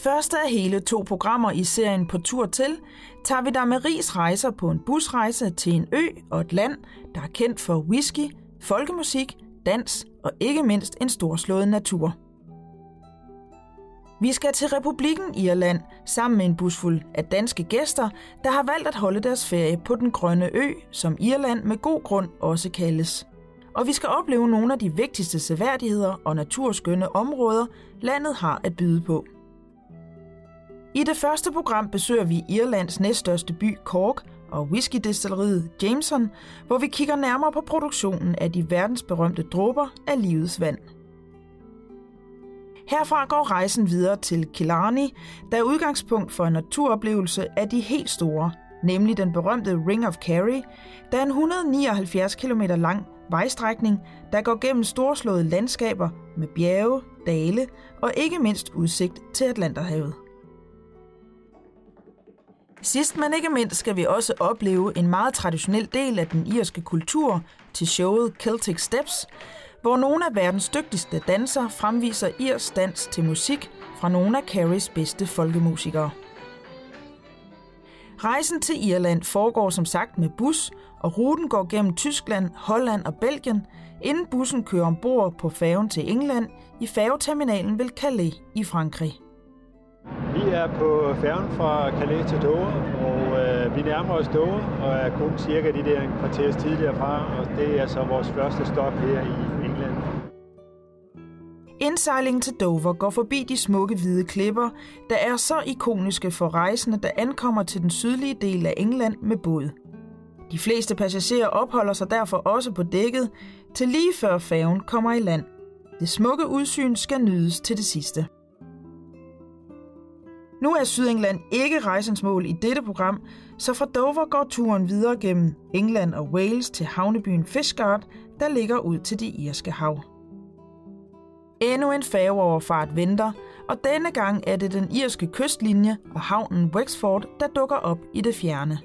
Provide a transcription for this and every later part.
første af hele to programmer i serien På tur til, tager vi dig med Ries rejser på en busrejse til en ø og et land, der er kendt for whisky, folkemusik, dans og ikke mindst en storslået natur. Vi skal til Republikken Irland sammen med en busfuld af danske gæster, der har valgt at holde deres ferie på den grønne ø, som Irland med god grund også kaldes. Og vi skal opleve nogle af de vigtigste seværdigheder og naturskønne områder, landet har at byde på. I det første program besøger vi Irlands næststørste by Cork og whiskydestilleriet Jameson, hvor vi kigger nærmere på produktionen af de verdensberømte dråber af livets vand. Herfra går rejsen videre til Killarney, der er udgangspunkt for en naturoplevelse af de helt store, nemlig den berømte Ring of Kerry, der er en 179 km lang vejstrækning, der går gennem storslåede landskaber med bjerge, dale og ikke mindst udsigt til Atlanterhavet. Sidst men ikke mindst skal vi også opleve en meget traditionel del af den irske kultur til showet Celtic Steps, hvor nogle af verdens dygtigste dansere fremviser irsk dans til musik fra nogle af Carries bedste folkemusikere. Rejsen til Irland foregår som sagt med bus, og ruten går gennem Tyskland, Holland og Belgien, inden bussen kører ombord på færgen til England i færgeterminalen ved Calais i Frankrig. Vi er på færgen fra Calais til Dover, og øh, vi nærmer os Dover, og er kun cirka de der en kvarters tidligere fra, og det er så vores første stop her i England. Indsejlingen til Dover går forbi de smukke hvide klipper, der er så ikoniske for rejsende, der ankommer til den sydlige del af England med båd. De fleste passagerer opholder sig derfor også på dækket, til lige før færgen kommer i land. Det smukke udsyn skal nydes til det sidste. Nu er Sydengland ikke rejsens mål i dette program, så fra Dover går turen videre gennem England og Wales til havnebyen Fishguard, der ligger ud til det irske hav. Endnu en færgeoverfart venter, og denne gang er det den irske kystlinje og havnen Wexford, der dukker op i det fjerne.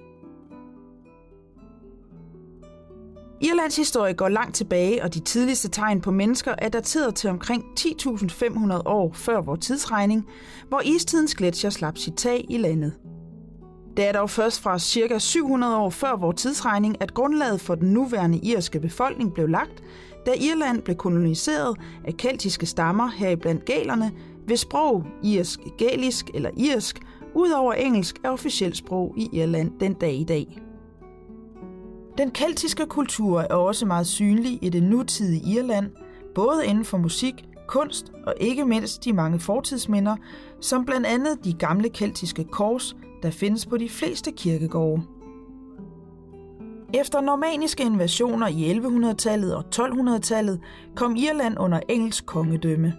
Irlands historie går langt tilbage, og de tidligste tegn på mennesker er dateret til omkring 10.500 år før vores tidsregning, hvor istidens gletsjer slap sit tag i landet. Det er dog først fra ca. 700 år før vores tidsregning, at grundlaget for den nuværende irske befolkning blev lagt, da Irland blev koloniseret af keltiske stammer heriblandt galerne, hvis sprog, irsk, galisk eller irsk, udover engelsk er officielt sprog i Irland den dag i dag. Den keltiske kultur er også meget synlig i det nutidige Irland, både inden for musik, kunst og ikke mindst de mange fortidsminder, som blandt andet de gamle keltiske kors, der findes på de fleste kirkegårde. Efter normaniske invasioner i 1100-tallet og 1200-tallet kom Irland under engelsk kongedømme.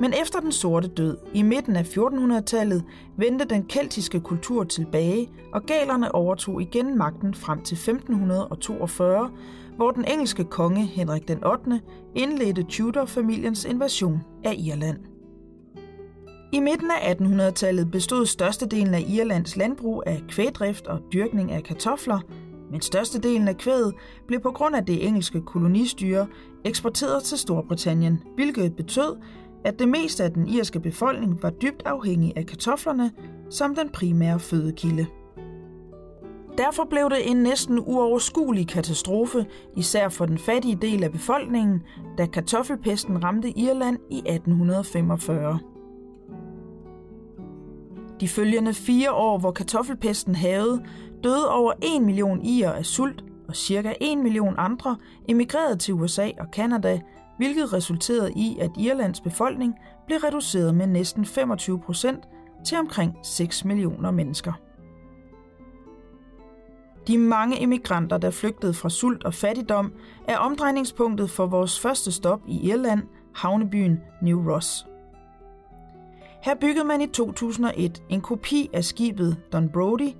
Men efter den sorte død i midten af 1400-tallet vendte den keltiske kultur tilbage, og galerne overtog igen magten frem til 1542, hvor den engelske konge Henrik den 8. indledte Tudor-familiens invasion af Irland. I midten af 1800-tallet bestod størstedelen af Irlands landbrug af kvægdrift og dyrkning af kartofler, men størstedelen af kvæget blev på grund af det engelske kolonistyre eksporteret til Storbritannien, hvilket betød, at det meste af den irske befolkning var dybt afhængig af kartoflerne som den primære fødekilde. Derfor blev det en næsten uoverskuelig katastrofe, især for den fattige del af befolkningen, da kartoffelpesten ramte Irland i 1845. De følgende fire år, hvor kartoffelpesten havde, døde over 1 million irer af sult, og cirka 1 million andre emigrerede til USA og Kanada, hvilket resulterede i, at Irlands befolkning blev reduceret med næsten 25 procent til omkring 6 millioner mennesker. De mange emigranter, der flygtede fra sult og fattigdom, er omdrejningspunktet for vores første stop i Irland, havnebyen New Ross. Her byggede man i 2001 en kopi af skibet Don Brody,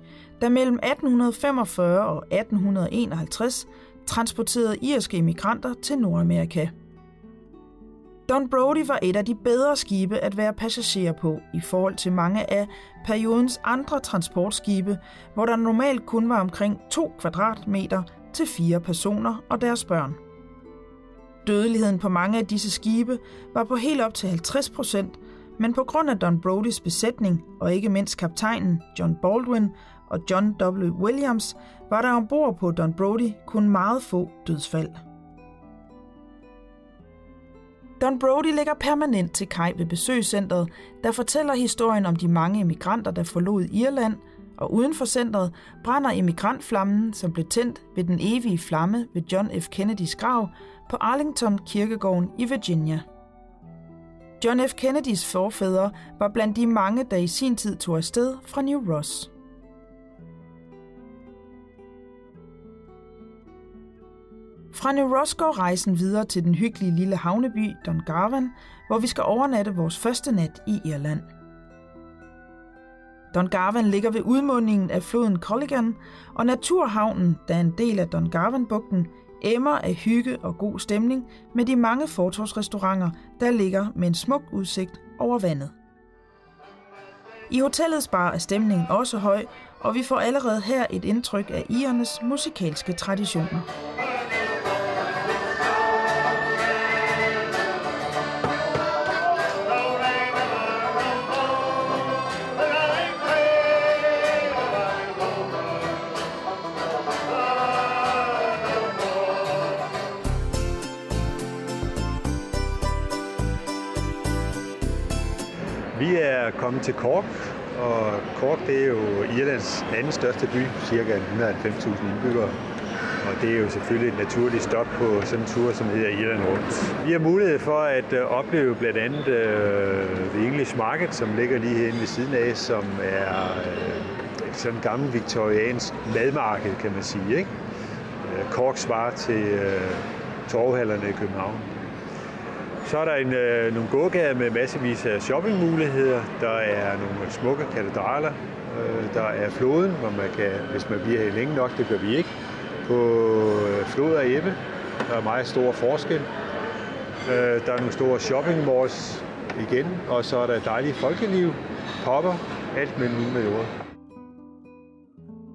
der mellem 1845 og 1851 transporterede irske immigranter til Nordamerika. Don Brody var et af de bedre skibe at være passager på i forhold til mange af periodens andre transportskibe, hvor der normalt kun var omkring 2 kvadratmeter til fire personer og deres børn. Dødeligheden på mange af disse skibe var på helt op til 50 procent, Men på grund af Don Brodys besætning, og ikke mindst kaptajnen John Baldwin og John W. Williams, var der ombord på Don Brody kun meget få dødsfald. Don Brody ligger permanent til kaj ved besøgscentret, der fortæller historien om de mange emigranter, der forlod Irland, og uden for centret brænder emigrantflammen, som blev tændt ved den evige flamme ved John F. Kennedys grav på Arlington Kirkegården i Virginia. John F. Kennedys forfædre var blandt de mange, der i sin tid tog afsted fra New Ross. Fra New Ross går rejsen videre til den hyggelige lille havneby Dungarvan, hvor vi skal overnatte vores første nat i Irland. Dungarvan ligger ved udmundingen af floden Colligan, og Naturhavnen, der er en del af Dungarvan-bugten, emmer af hygge og god stemning med de mange fortorvsrestauranter, der ligger med en smuk udsigt over vandet. I hotellets bar er stemningen også høj, og vi får allerede her et indtryk af irernes musikalske traditioner. Er kommet til Cork, og Cork det er jo Irlands anden største by, cirka 190.000 indbyggere. Og det er jo selvfølgelig et naturligt stop på sådan en tur, som hedder Irland Rundt. Vi har mulighed for at øh, opleve blandt andet uh, The English Market, som ligger lige herinde ved siden af, som er uh, et sådan gammel viktoriansk madmarked, kan man sige. Ikke? Uh, Cork svarer til uh, torvhallerne i København. Så er der en, øh, nogle gågader med massevis af shoppingmuligheder. Der er nogle smukke katedraler. Øh, der er floden, hvor man kan, hvis man bliver her længe nok, det gør vi ikke, på øh, flod og Ebbe. Der er meget stor forskel. Øh, der er nogle store shopping malls igen, og så er der dejlige folkeliv, popper, alt mellem himmel og jord.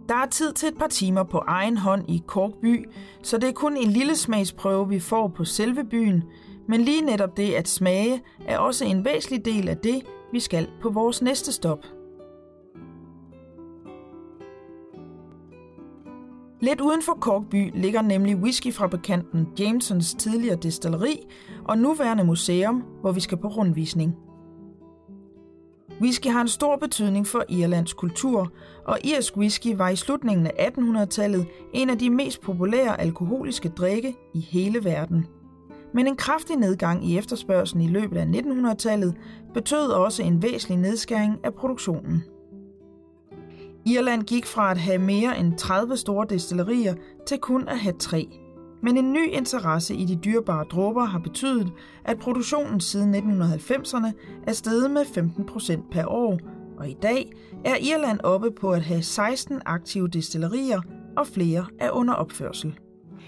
Der er tid til et par timer på egen hånd i Korkby, så det er kun en lille smagsprøve, vi får på selve byen, men lige netop det at smage er også en væsentlig del af det, vi skal på vores næste stop. Lidt uden for Korkby ligger nemlig whiskyfabrikanten Jamesons tidligere destilleri og nuværende museum, hvor vi skal på rundvisning. Whisky har en stor betydning for Irlands kultur, og irsk whisky var i slutningen af 1800-tallet en af de mest populære alkoholiske drikke i hele verden. Men en kraftig nedgang i efterspørgselen i løbet af 1900-tallet betød også en væsentlig nedskæring af produktionen. Irland gik fra at have mere end 30 store destillerier til kun at have tre. Men en ny interesse i de dyrebare dråber har betydet, at produktionen siden 1990'erne er steget med 15 procent per år, og i dag er Irland oppe på at have 16 aktive destillerier, og flere er under opførsel.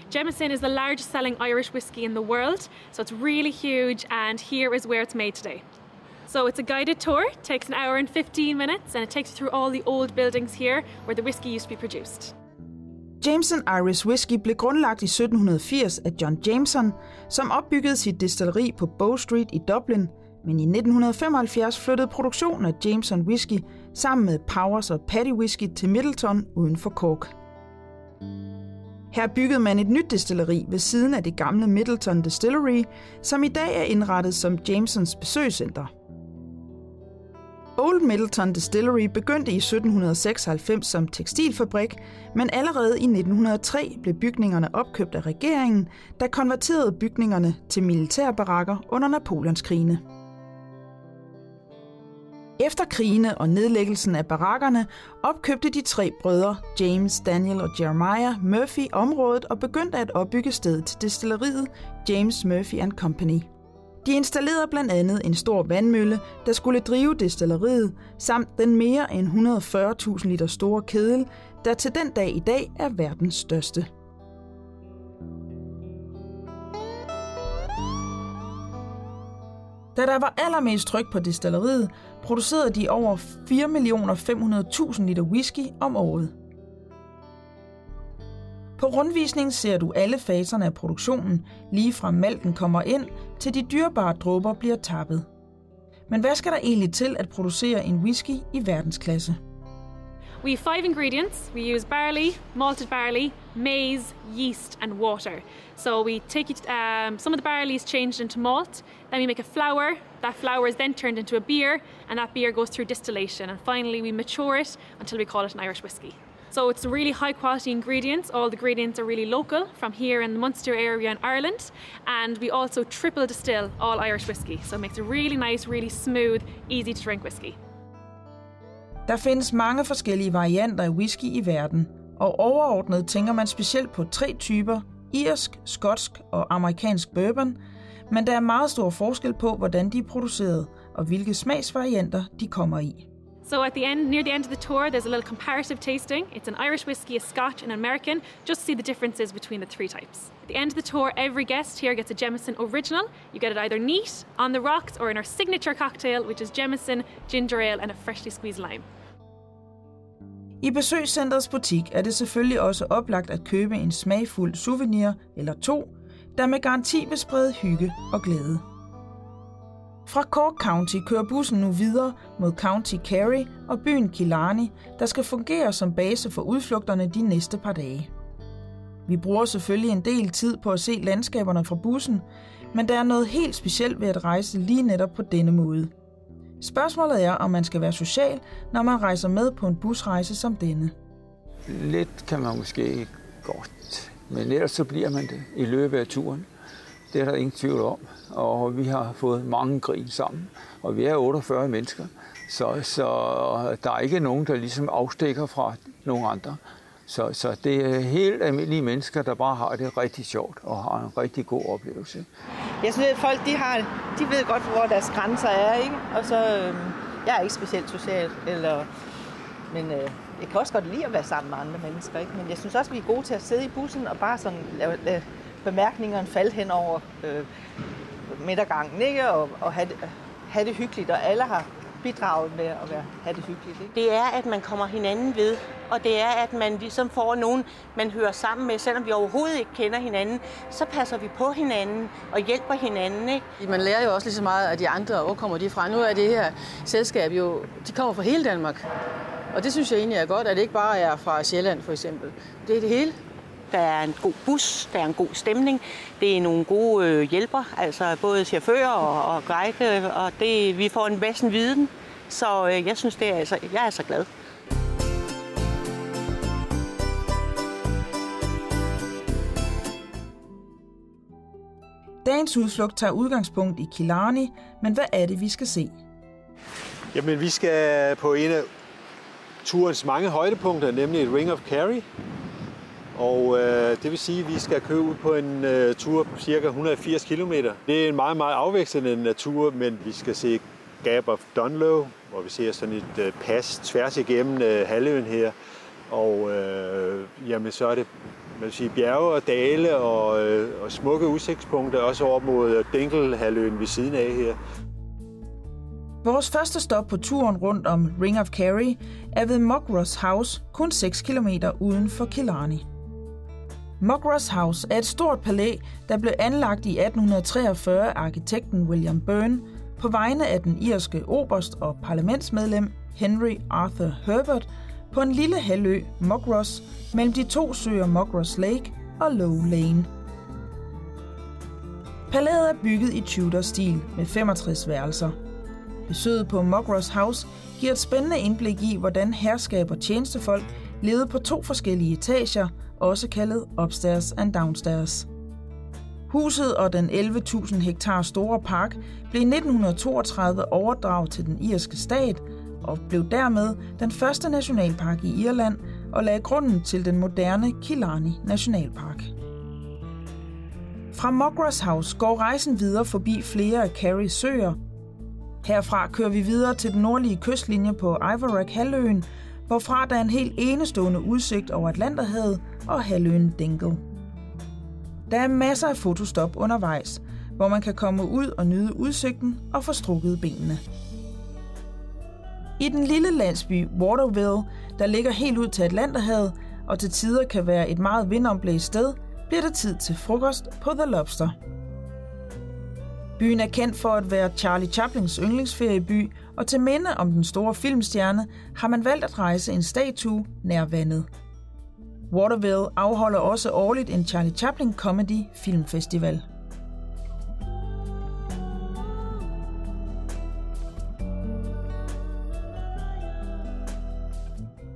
Jameson is the largest selling Irish whiskey in the world, so it's really huge, and here is where it's made today. So it's a guided tour, takes an hour and 15 minutes, and it takes you through all the old buildings here where the whiskey used to be produced. Jameson Irish Whiskey blev grundlagt i 1780 af John Jameson, som opbyggede sit destilleri på Bow Street i Dublin, men i 1975 flyttede produktionen af Jameson Whiskey sammen med Powers og Paddy Whisky til Middleton uden for Cork. Her byggede man et nyt destilleri ved siden af det gamle Middleton Distillery, som i dag er indrettet som Jamesons besøgscenter. Old Middleton Distillery begyndte i 1796 som tekstilfabrik, men allerede i 1903 blev bygningerne opkøbt af regeringen, der konverterede bygningerne til militærbarakker under Napoleonskrigene. Efter krigene og nedlæggelsen af barakkerne opkøbte de tre brødre, James, Daniel og Jeremiah Murphy, området og begyndte at opbygge stedet til destilleriet James Murphy and Company. De installerede blandt andet en stor vandmølle, der skulle drive destilleriet, samt den mere end 140.000 liter store kedel, der til den dag i dag er verdens største. Da der var allermest tryk på destilleriet, producerede de over 4.500.000 liter whisky om året. På rundvisningen ser du alle faserne af produktionen, lige fra malten kommer ind, til de dyrebare dråber bliver tappet. Men hvad skal der egentlig til at producere en whisky i verdensklasse? We have five ingredients. We use barley, malted barley, maize, yeast, and water. So we take it, um, some of the barley is changed into malt, then we make a flour. That flour is then turned into a beer, and that beer goes through distillation. And finally, we mature it until we call it an Irish whiskey. So it's really high quality ingredients. All the ingredients are really local from here in the Munster area in Ireland. And we also triple distill all Irish whiskey. So it makes a really nice, really smooth, easy to drink whiskey. Der findes mange forskellige varianter af whisky i verden, og overordnet tænker man specielt på tre typer, irsk, skotsk og amerikansk bourbon, men der er meget stor forskel på, hvordan de er produceret og hvilke smagsvarianter de kommer i. So at the end, near the end of the tour, there's a little comparative tasting. It's an Irish whiskey, a Scotch, and an American, just to see the differences between the three types. At the end of the tour, every guest here gets a Jemison original. You get it either neat, on the rocks, or in our signature cocktail, which is Jemison, ginger ale, and a freshly squeezed lime. I besøgscentrets butik er det selvfølgelig også oplagt at købe en smagfuld souvenir eller to, der med garanti vil sprede hygge og glæde. Fra Cork County kører bussen nu videre mod County Kerry og byen Killarney, der skal fungere som base for udflugterne de næste par dage. Vi bruger selvfølgelig en del tid på at se landskaberne fra bussen, men der er noget helt specielt ved at rejse lige netop på denne måde. Spørgsmålet er, om man skal være social, når man rejser med på en busrejse som denne. Lidt kan man måske godt, men ellers så bliver man det i løbet af turen. Det er der ingen tvivl om. Og vi har fået mange grin sammen. Og vi er 48 mennesker. Så, så der er ikke nogen, der ligesom afstikker fra nogen andre. Så, så det er helt almindelige mennesker, der bare har det rigtig sjovt og har en rigtig god oplevelse. Jeg synes, at folk de har, de ved godt, hvor deres grænser er, ikke? Og så, øh, jeg er ikke specielt social, eller, men øh, jeg kan også godt lide at være sammen med andre mennesker, ikke? Men jeg synes også, vi er gode til at sidde i bussen og bare sådan lave, lave bemærkningerne falde hen over øh, midtergangen, ikke? Og, og have, det, have det hyggeligt, og alle har bidraget med at være, have det hyggeligt. Ikke? Det er, at man kommer hinanden ved, og det er, at man ligesom får nogen, man hører sammen med, selvom vi overhovedet ikke kender hinanden, så passer vi på hinanden og hjælper hinanden. Ikke? Man lærer jo også lige så meget af de andre, hvor kommer de fra. Nu er det her selskab jo, de kommer fra hele Danmark. Og det synes jeg egentlig er godt, at det ikke bare er fra Sjælland for eksempel. Det er det hele. Der er en god bus, der er en god stemning, det er nogle gode øh, hjælper, altså både chauffører og, og guide, og det, vi får en masse viden, så øh, jeg synes, det er altså, jeg er så glad. Dagens udflugt tager udgangspunkt i Killarney, men hvad er det, vi skal se? Jamen, vi skal på en af turens mange højdepunkter, nemlig et Ring of Kerry. Og øh, det vil sige, at vi skal køre ud på en øh, tur på cirka 180 km. Det er en meget, meget afvekslende natur, men vi skal se Gap of Dunlow, hvor vi ser sådan et øh, pas tværs igennem øh, halvøen her. Og øh, jamen, så er det man vil sige, bjerge og dale og, øh, og smukke udsigtspunkter, også over mod øh, Dinkelhalvøen ved siden af her. Vores første stop på turen rundt om Ring of Kerry er ved Mockross House, kun 6 km uden for Killarney. Mockross House er et stort palæ, der blev anlagt i 1843 af arkitekten William Byrne på vegne af den irske oberst og parlamentsmedlem Henry Arthur Herbert på en lille halvø, Mockross, mellem de to søer Mockross Lake og Low Lane. Palæet er bygget i Tudor-stil med 65 værelser. Besøget på Mockross House giver et spændende indblik i, hvordan herskab og tjenestefolk levede på to forskellige etager, også kaldet upstairs and downstairs. Huset og den 11.000 hektar store park blev i 1932 overdraget til den irske stat og blev dermed den første nationalpark i Irland og lagde grunden til den moderne Killarney Nationalpark. Fra Mogras House går rejsen videre forbi flere af Kerrys søer. Herfra kører vi videre til den nordlige kystlinje på Ivorak halvøen, hvorfra der er en helt enestående udsigt over Atlanterhavet og halvøen Dingle. Der er masser af fotostop undervejs, hvor man kan komme ud og nyde udsigten og få strukket benene. I den lille landsby Waterville, der ligger helt ud til Atlanterhavet og til tider kan være et meget vindomblæst sted, bliver det tid til frokost på The Lobster. Byen er kendt for at være Charlie Chaplins yndlingsferieby, og til minde om den store filmstjerne har man valgt at rejse en statue nær vandet. Waterville afholder også årligt en Charlie Chaplin Comedy Filmfestival.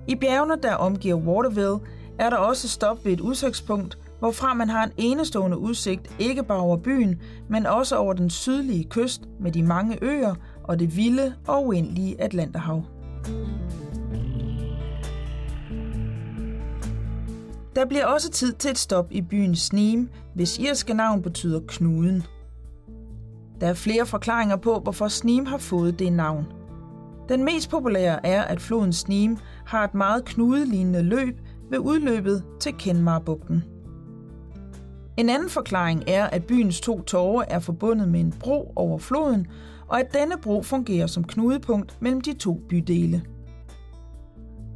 I bjergene, der omgiver Waterville, er der også stop ved et udsigtspunkt, hvorfra man har en enestående udsigt ikke bare over byen, men også over den sydlige kyst med de mange øer og det vilde og uendelige Atlanterhav. Der bliver også tid til et stop i byen Sneem, hvis irske navn betyder knuden. Der er flere forklaringer på, hvorfor Sneem har fået det navn. Den mest populære er, at floden Sneem har et meget knudelignende løb ved udløbet til Kenmarbugten. En anden forklaring er, at byens to tårer er forbundet med en bro over floden, og at denne bro fungerer som knudepunkt mellem de to bydele.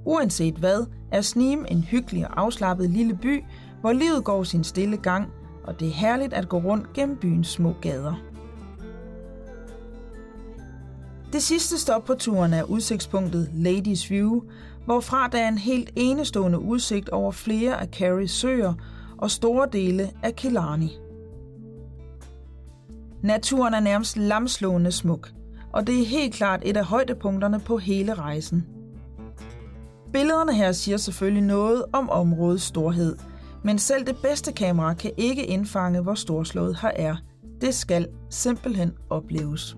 Uanset hvad, er Sneem en hyggelig og afslappet lille by, hvor livet går sin stille gang, og det er herligt at gå rundt gennem byens små gader. Det sidste stop på turen er udsigtspunktet Ladies View, hvorfra der er en helt enestående udsigt over flere af Carries søer og store dele af Killarney. Naturen er nærmest lamslående smuk, og det er helt klart et af højdepunkterne på hele rejsen. Billederne her siger selvfølgelig noget om områdets storhed, men selv det bedste kamera kan ikke indfange, hvor storslået her er. Det skal simpelthen opleves.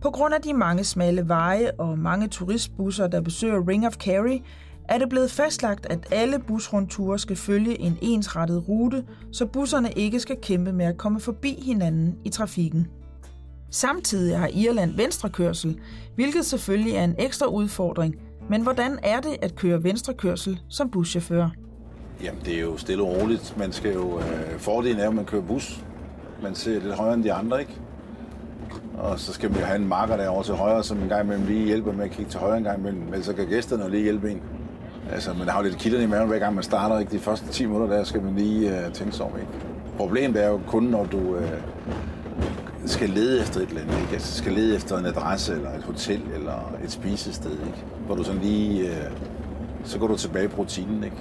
På grund af de mange smalle veje og mange turistbusser, der besøger Ring of Kerry, er det blevet fastlagt, at alle busrundture skal følge en ensrettet rute, så busserne ikke skal kæmpe med at komme forbi hinanden i trafikken. Samtidig har Irland venstrekørsel, hvilket selvfølgelig er en ekstra udfordring. Men hvordan er det at køre venstrekørsel som buschauffør? Jamen, det er jo stille og roligt. Man skal jo... Øh, fordelen er at man kører bus. Man ser lidt højere end de andre, ikke? Og så skal man jo have en marker derovre til højre, som en gang imellem lige hjælper med at kigge til højre en gang imellem. Men så kan gæsterne lige hjælpe en. Altså, man har jo lidt kilderne i maven, hver gang man starter. Ikke? De første 10 minutter, der skal man lige uh, tænke sig om. Ikke? Problemet er jo kun, når du uh, skal lede efter et eller andet. Ikke? Altså, skal lede efter en adresse, eller et hotel, eller et spisested. Ikke? Hvor du sådan lige... Uh, så går du tilbage på rutinen, ikke?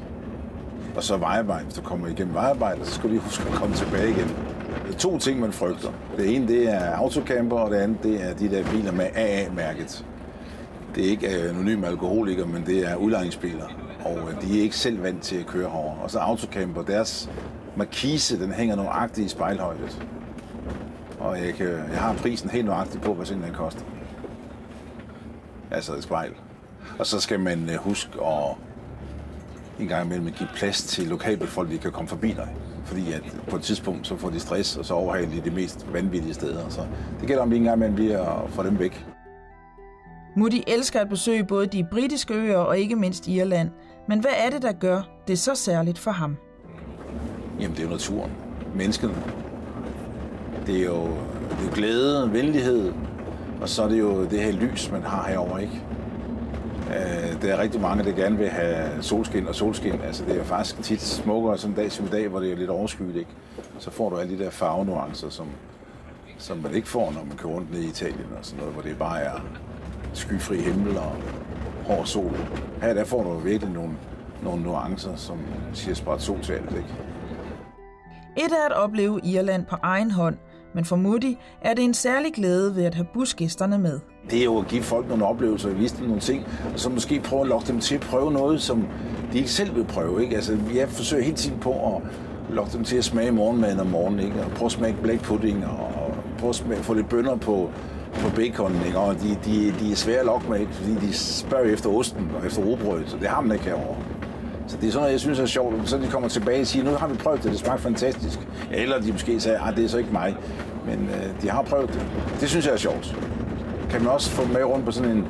Og så vejarbejde. Hvis du kommer igennem vejarbejde, så skal du lige huske at komme tilbage igen. Det er to ting, man frygter. Det ene, det er autocamper, og det andet, det er de der biler med AA-mærket. Det er ikke øh, anonyme alkoholikere, men det er udlejningsbiler. Og øh, de er ikke selv vant til at køre herovre. Og så autocamper, deres markise, den hænger nøjagtigt i spejlhøjdet. Og jeg, kan, jeg har prisen helt nøjagtigt på, hvad sådan den koster. Altså et spejl. Og så skal man øh, huske at en gang imellem give plads til lokalbefolkningen, de kan komme forbi dig. Fordi at på et tidspunkt, så får de stress, og så overhaler de de mest vanvittige steder. Så det gælder om, vi en gang imellem bliver at få dem væk. Moody elsker at besøge både de britiske øer og ikke mindst Irland. Men hvad er det, der gør det så særligt for ham? Jamen, det er jo naturen. Menneskene. Det er jo, det er jo glæde, venlighed, og så er det jo det her lys, man har herover ikke? Øh, der er rigtig mange, der gerne vil have solskin og solskin. Altså, det er faktisk tit smukkere sådan en dag som i dag, hvor det er lidt overskyet, ikke? Så får du alle de der farvenuancer, som, som man ikke får, når man kører rundt ned i Italien og sådan noget, hvor det bare er skyfri himmel og hård sol. Her der får du virkelig nogle, nogle nuancer, som siger spræt sol til alt, ikke? Et er at opleve Irland på egen hånd, men for Moody er det en særlig glæde ved at have busgæsterne med. Det er jo at give folk nogle oplevelser og vise dem nogle ting, og så måske prøve at lokke dem til at prøve noget, som de ikke selv vil prøve. Ikke? Altså, jeg forsøger hele tiden på at lokke dem til at smage morgenmaden om morgenen, ikke? og prøve at smage black pudding, og prøve at smage, få lidt bønner på, på bacon, ikke? og de, de, de er svære at lokke med, fordi de spørger efter osten og efter robrød, så det har man ikke herovre. Så det er sådan noget, jeg synes er sjovt. Så de kommer tilbage og siger, nu har vi prøvet det, det smager fantastisk. Eller de måske siger, at det er så ikke mig. Men øh, de har prøvet det. Det synes jeg er sjovt. Kan man også få med rundt på sådan en,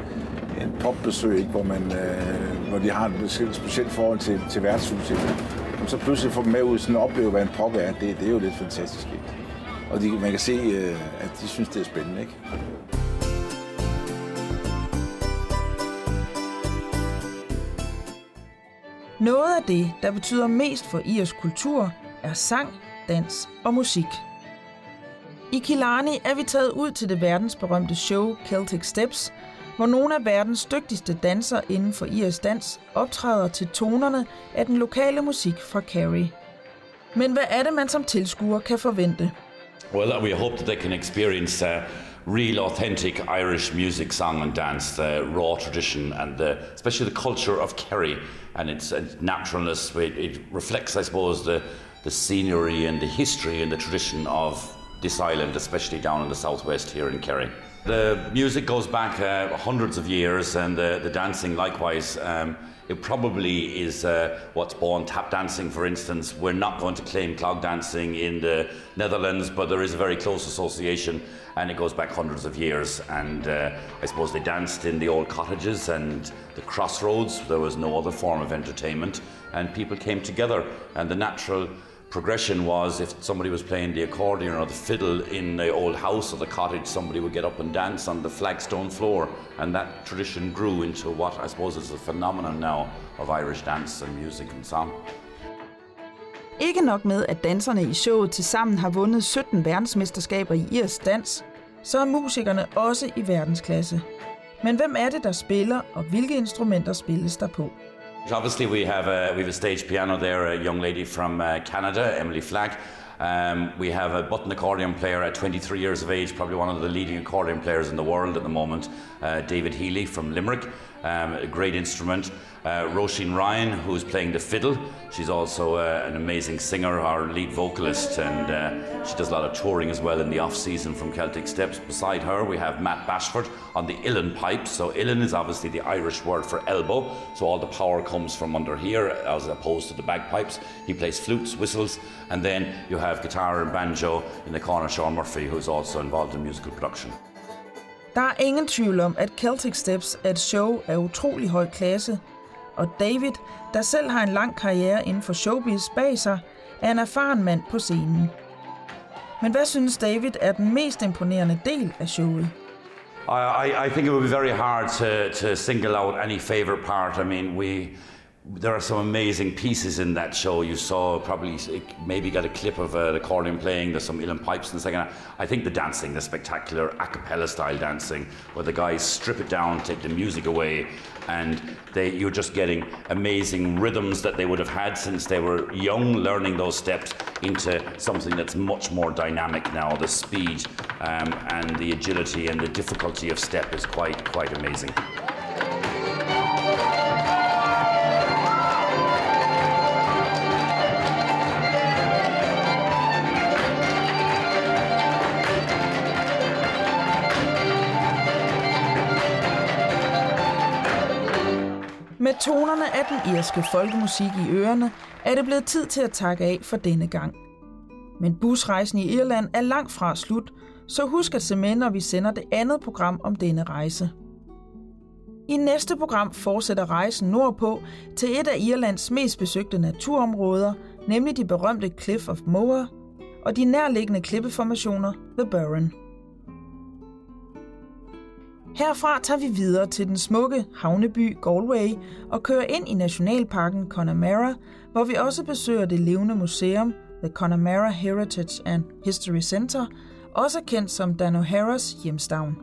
en popbesøg, ikke? hvor man, øh, hvor de har et specielt forhold til, til værtshuset. Og så pludselig få dem med ud sådan og opleve, hvad en pop er, det, det er jo lidt fantastisk. Ikke? Og de, man kan se, øh, at de synes, det er spændende. Ikke? Noget af det, der betyder mest for irsk kultur, er sang, dans og musik. I Killarney er vi taget ud til det verdensberømte show Celtic Steps, hvor nogle af verdens dygtigste dansere inden for irsk dans optræder til tonerne af den lokale musik fra Kerry. Men hvad er det, man som tilskuer kan forvente? Well, we hope that they can experience uh, real, authentic Irish music, song, and dance, the raw tradition, and the, especially the culture of Kerry and its naturalness. It, it reflects, I suppose, the, the scenery and the history and the tradition of this island, especially down in the southwest here in Kerry. The music goes back uh, hundreds of years, and the, the dancing likewise. Um, it probably is uh, what's born tap dancing, for instance. We're not going to claim clog dancing in the Netherlands, but there is a very close association, and it goes back hundreds of years. And uh, I suppose they danced in the old cottages and the crossroads. There was no other form of entertainment, and people came together, and the natural progression was if somebody was playing the accordion or the fiddle in the old house or the cottage, somebody would get up and dance on the flagstone floor. And that tradition grew into what I suppose is a phenomenon now of Irish dance and music and song. Ikke nok med, at danserne i showet til sammen har vundet 17 verdensmesterskaber i irsk dans, så er musikerne også i verdensklasse. Men hvem er det, der spiller, og hvilke instrumenter spilles der på? Obviously, we have a, we have a stage piano there, a young lady from uh, Canada, Emily Flack. Um, we have a button accordion player at 23 years of age, probably one of the leading accordion players in the world at the moment, uh, David Healy from Limerick, um, a great instrument. Uh, Roisin Ryan, who's playing the fiddle. She's also uh, an amazing singer, our lead vocalist, and uh, she does a lot of touring as well in the off season from Celtic Steps. Beside her, we have Matt Bashford on the uilleann pipe. So, uilleann is obviously the Irish word for elbow, so all the power comes from under here as opposed to the bagpipes. He plays flutes, whistles, and then you have guitar and banjo in the corner, Sean Murphy, who's also involved in musical production. Der er ingen tvivl om, at Celtic Steps er et show af utrolig høj klasse, og David, der selv har en lang karriere inden for showbiz bag sig, er en erfaren mand på scenen. Men hvad synes David er den mest imponerende del af showet? I, I think it would be very hard to, to single out any favorite part. I mean, we there are some amazing pieces in that show. You saw probably maybe got a clip of uh, the accordion playing. There's some Ilan pipes in the second. I think the dancing, the spectacular a cappella style dancing, where the guys strip it down, take the music away, and they, you're just getting amazing rhythms that they would have had since they were young, learning those steps into something that's much more dynamic now. The speed um, and the agility and the difficulty of step is quite quite amazing. Tonerne af den irske folkemusik i ørerne, er det blevet tid til at takke af for denne gang. Men busrejsen i Irland er langt fra slut, så husk at se med, når vi sender det andet program om denne rejse. I næste program fortsætter rejsen nordpå til et af Irlands mest besøgte naturområder, nemlig de berømte Cliff of Moher og de nærliggende klippeformationer The Burren. Herfra tager vi videre til den smukke havneby Galway og kører ind i nationalparken Connemara, hvor vi også besøger det levende museum The Connemara Heritage and History Center, også kendt som Dan O'Haras hjemstavn.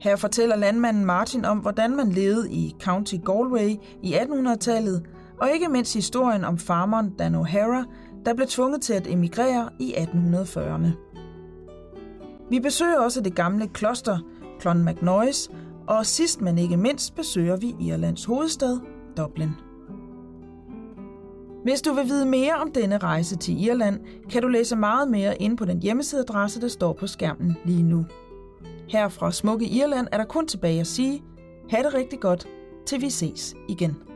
Her fortæller landmanden Martin om, hvordan man levede i County Galway i 1800-tallet, og ikke mindst historien om farmeren Dan O'Hara, der blev tvunget til at emigrere i 1840'erne. Vi besøger også det gamle kloster, Clon MacNoise, og sidst men ikke mindst besøger vi Irlands hovedstad, Dublin. Hvis du vil vide mere om denne rejse til Irland, kan du læse meget mere ind på den hjemmesideadresse, der står på skærmen lige nu. Her fra smukke Irland er der kun tilbage at sige, ha' det rigtig godt, til vi ses igen.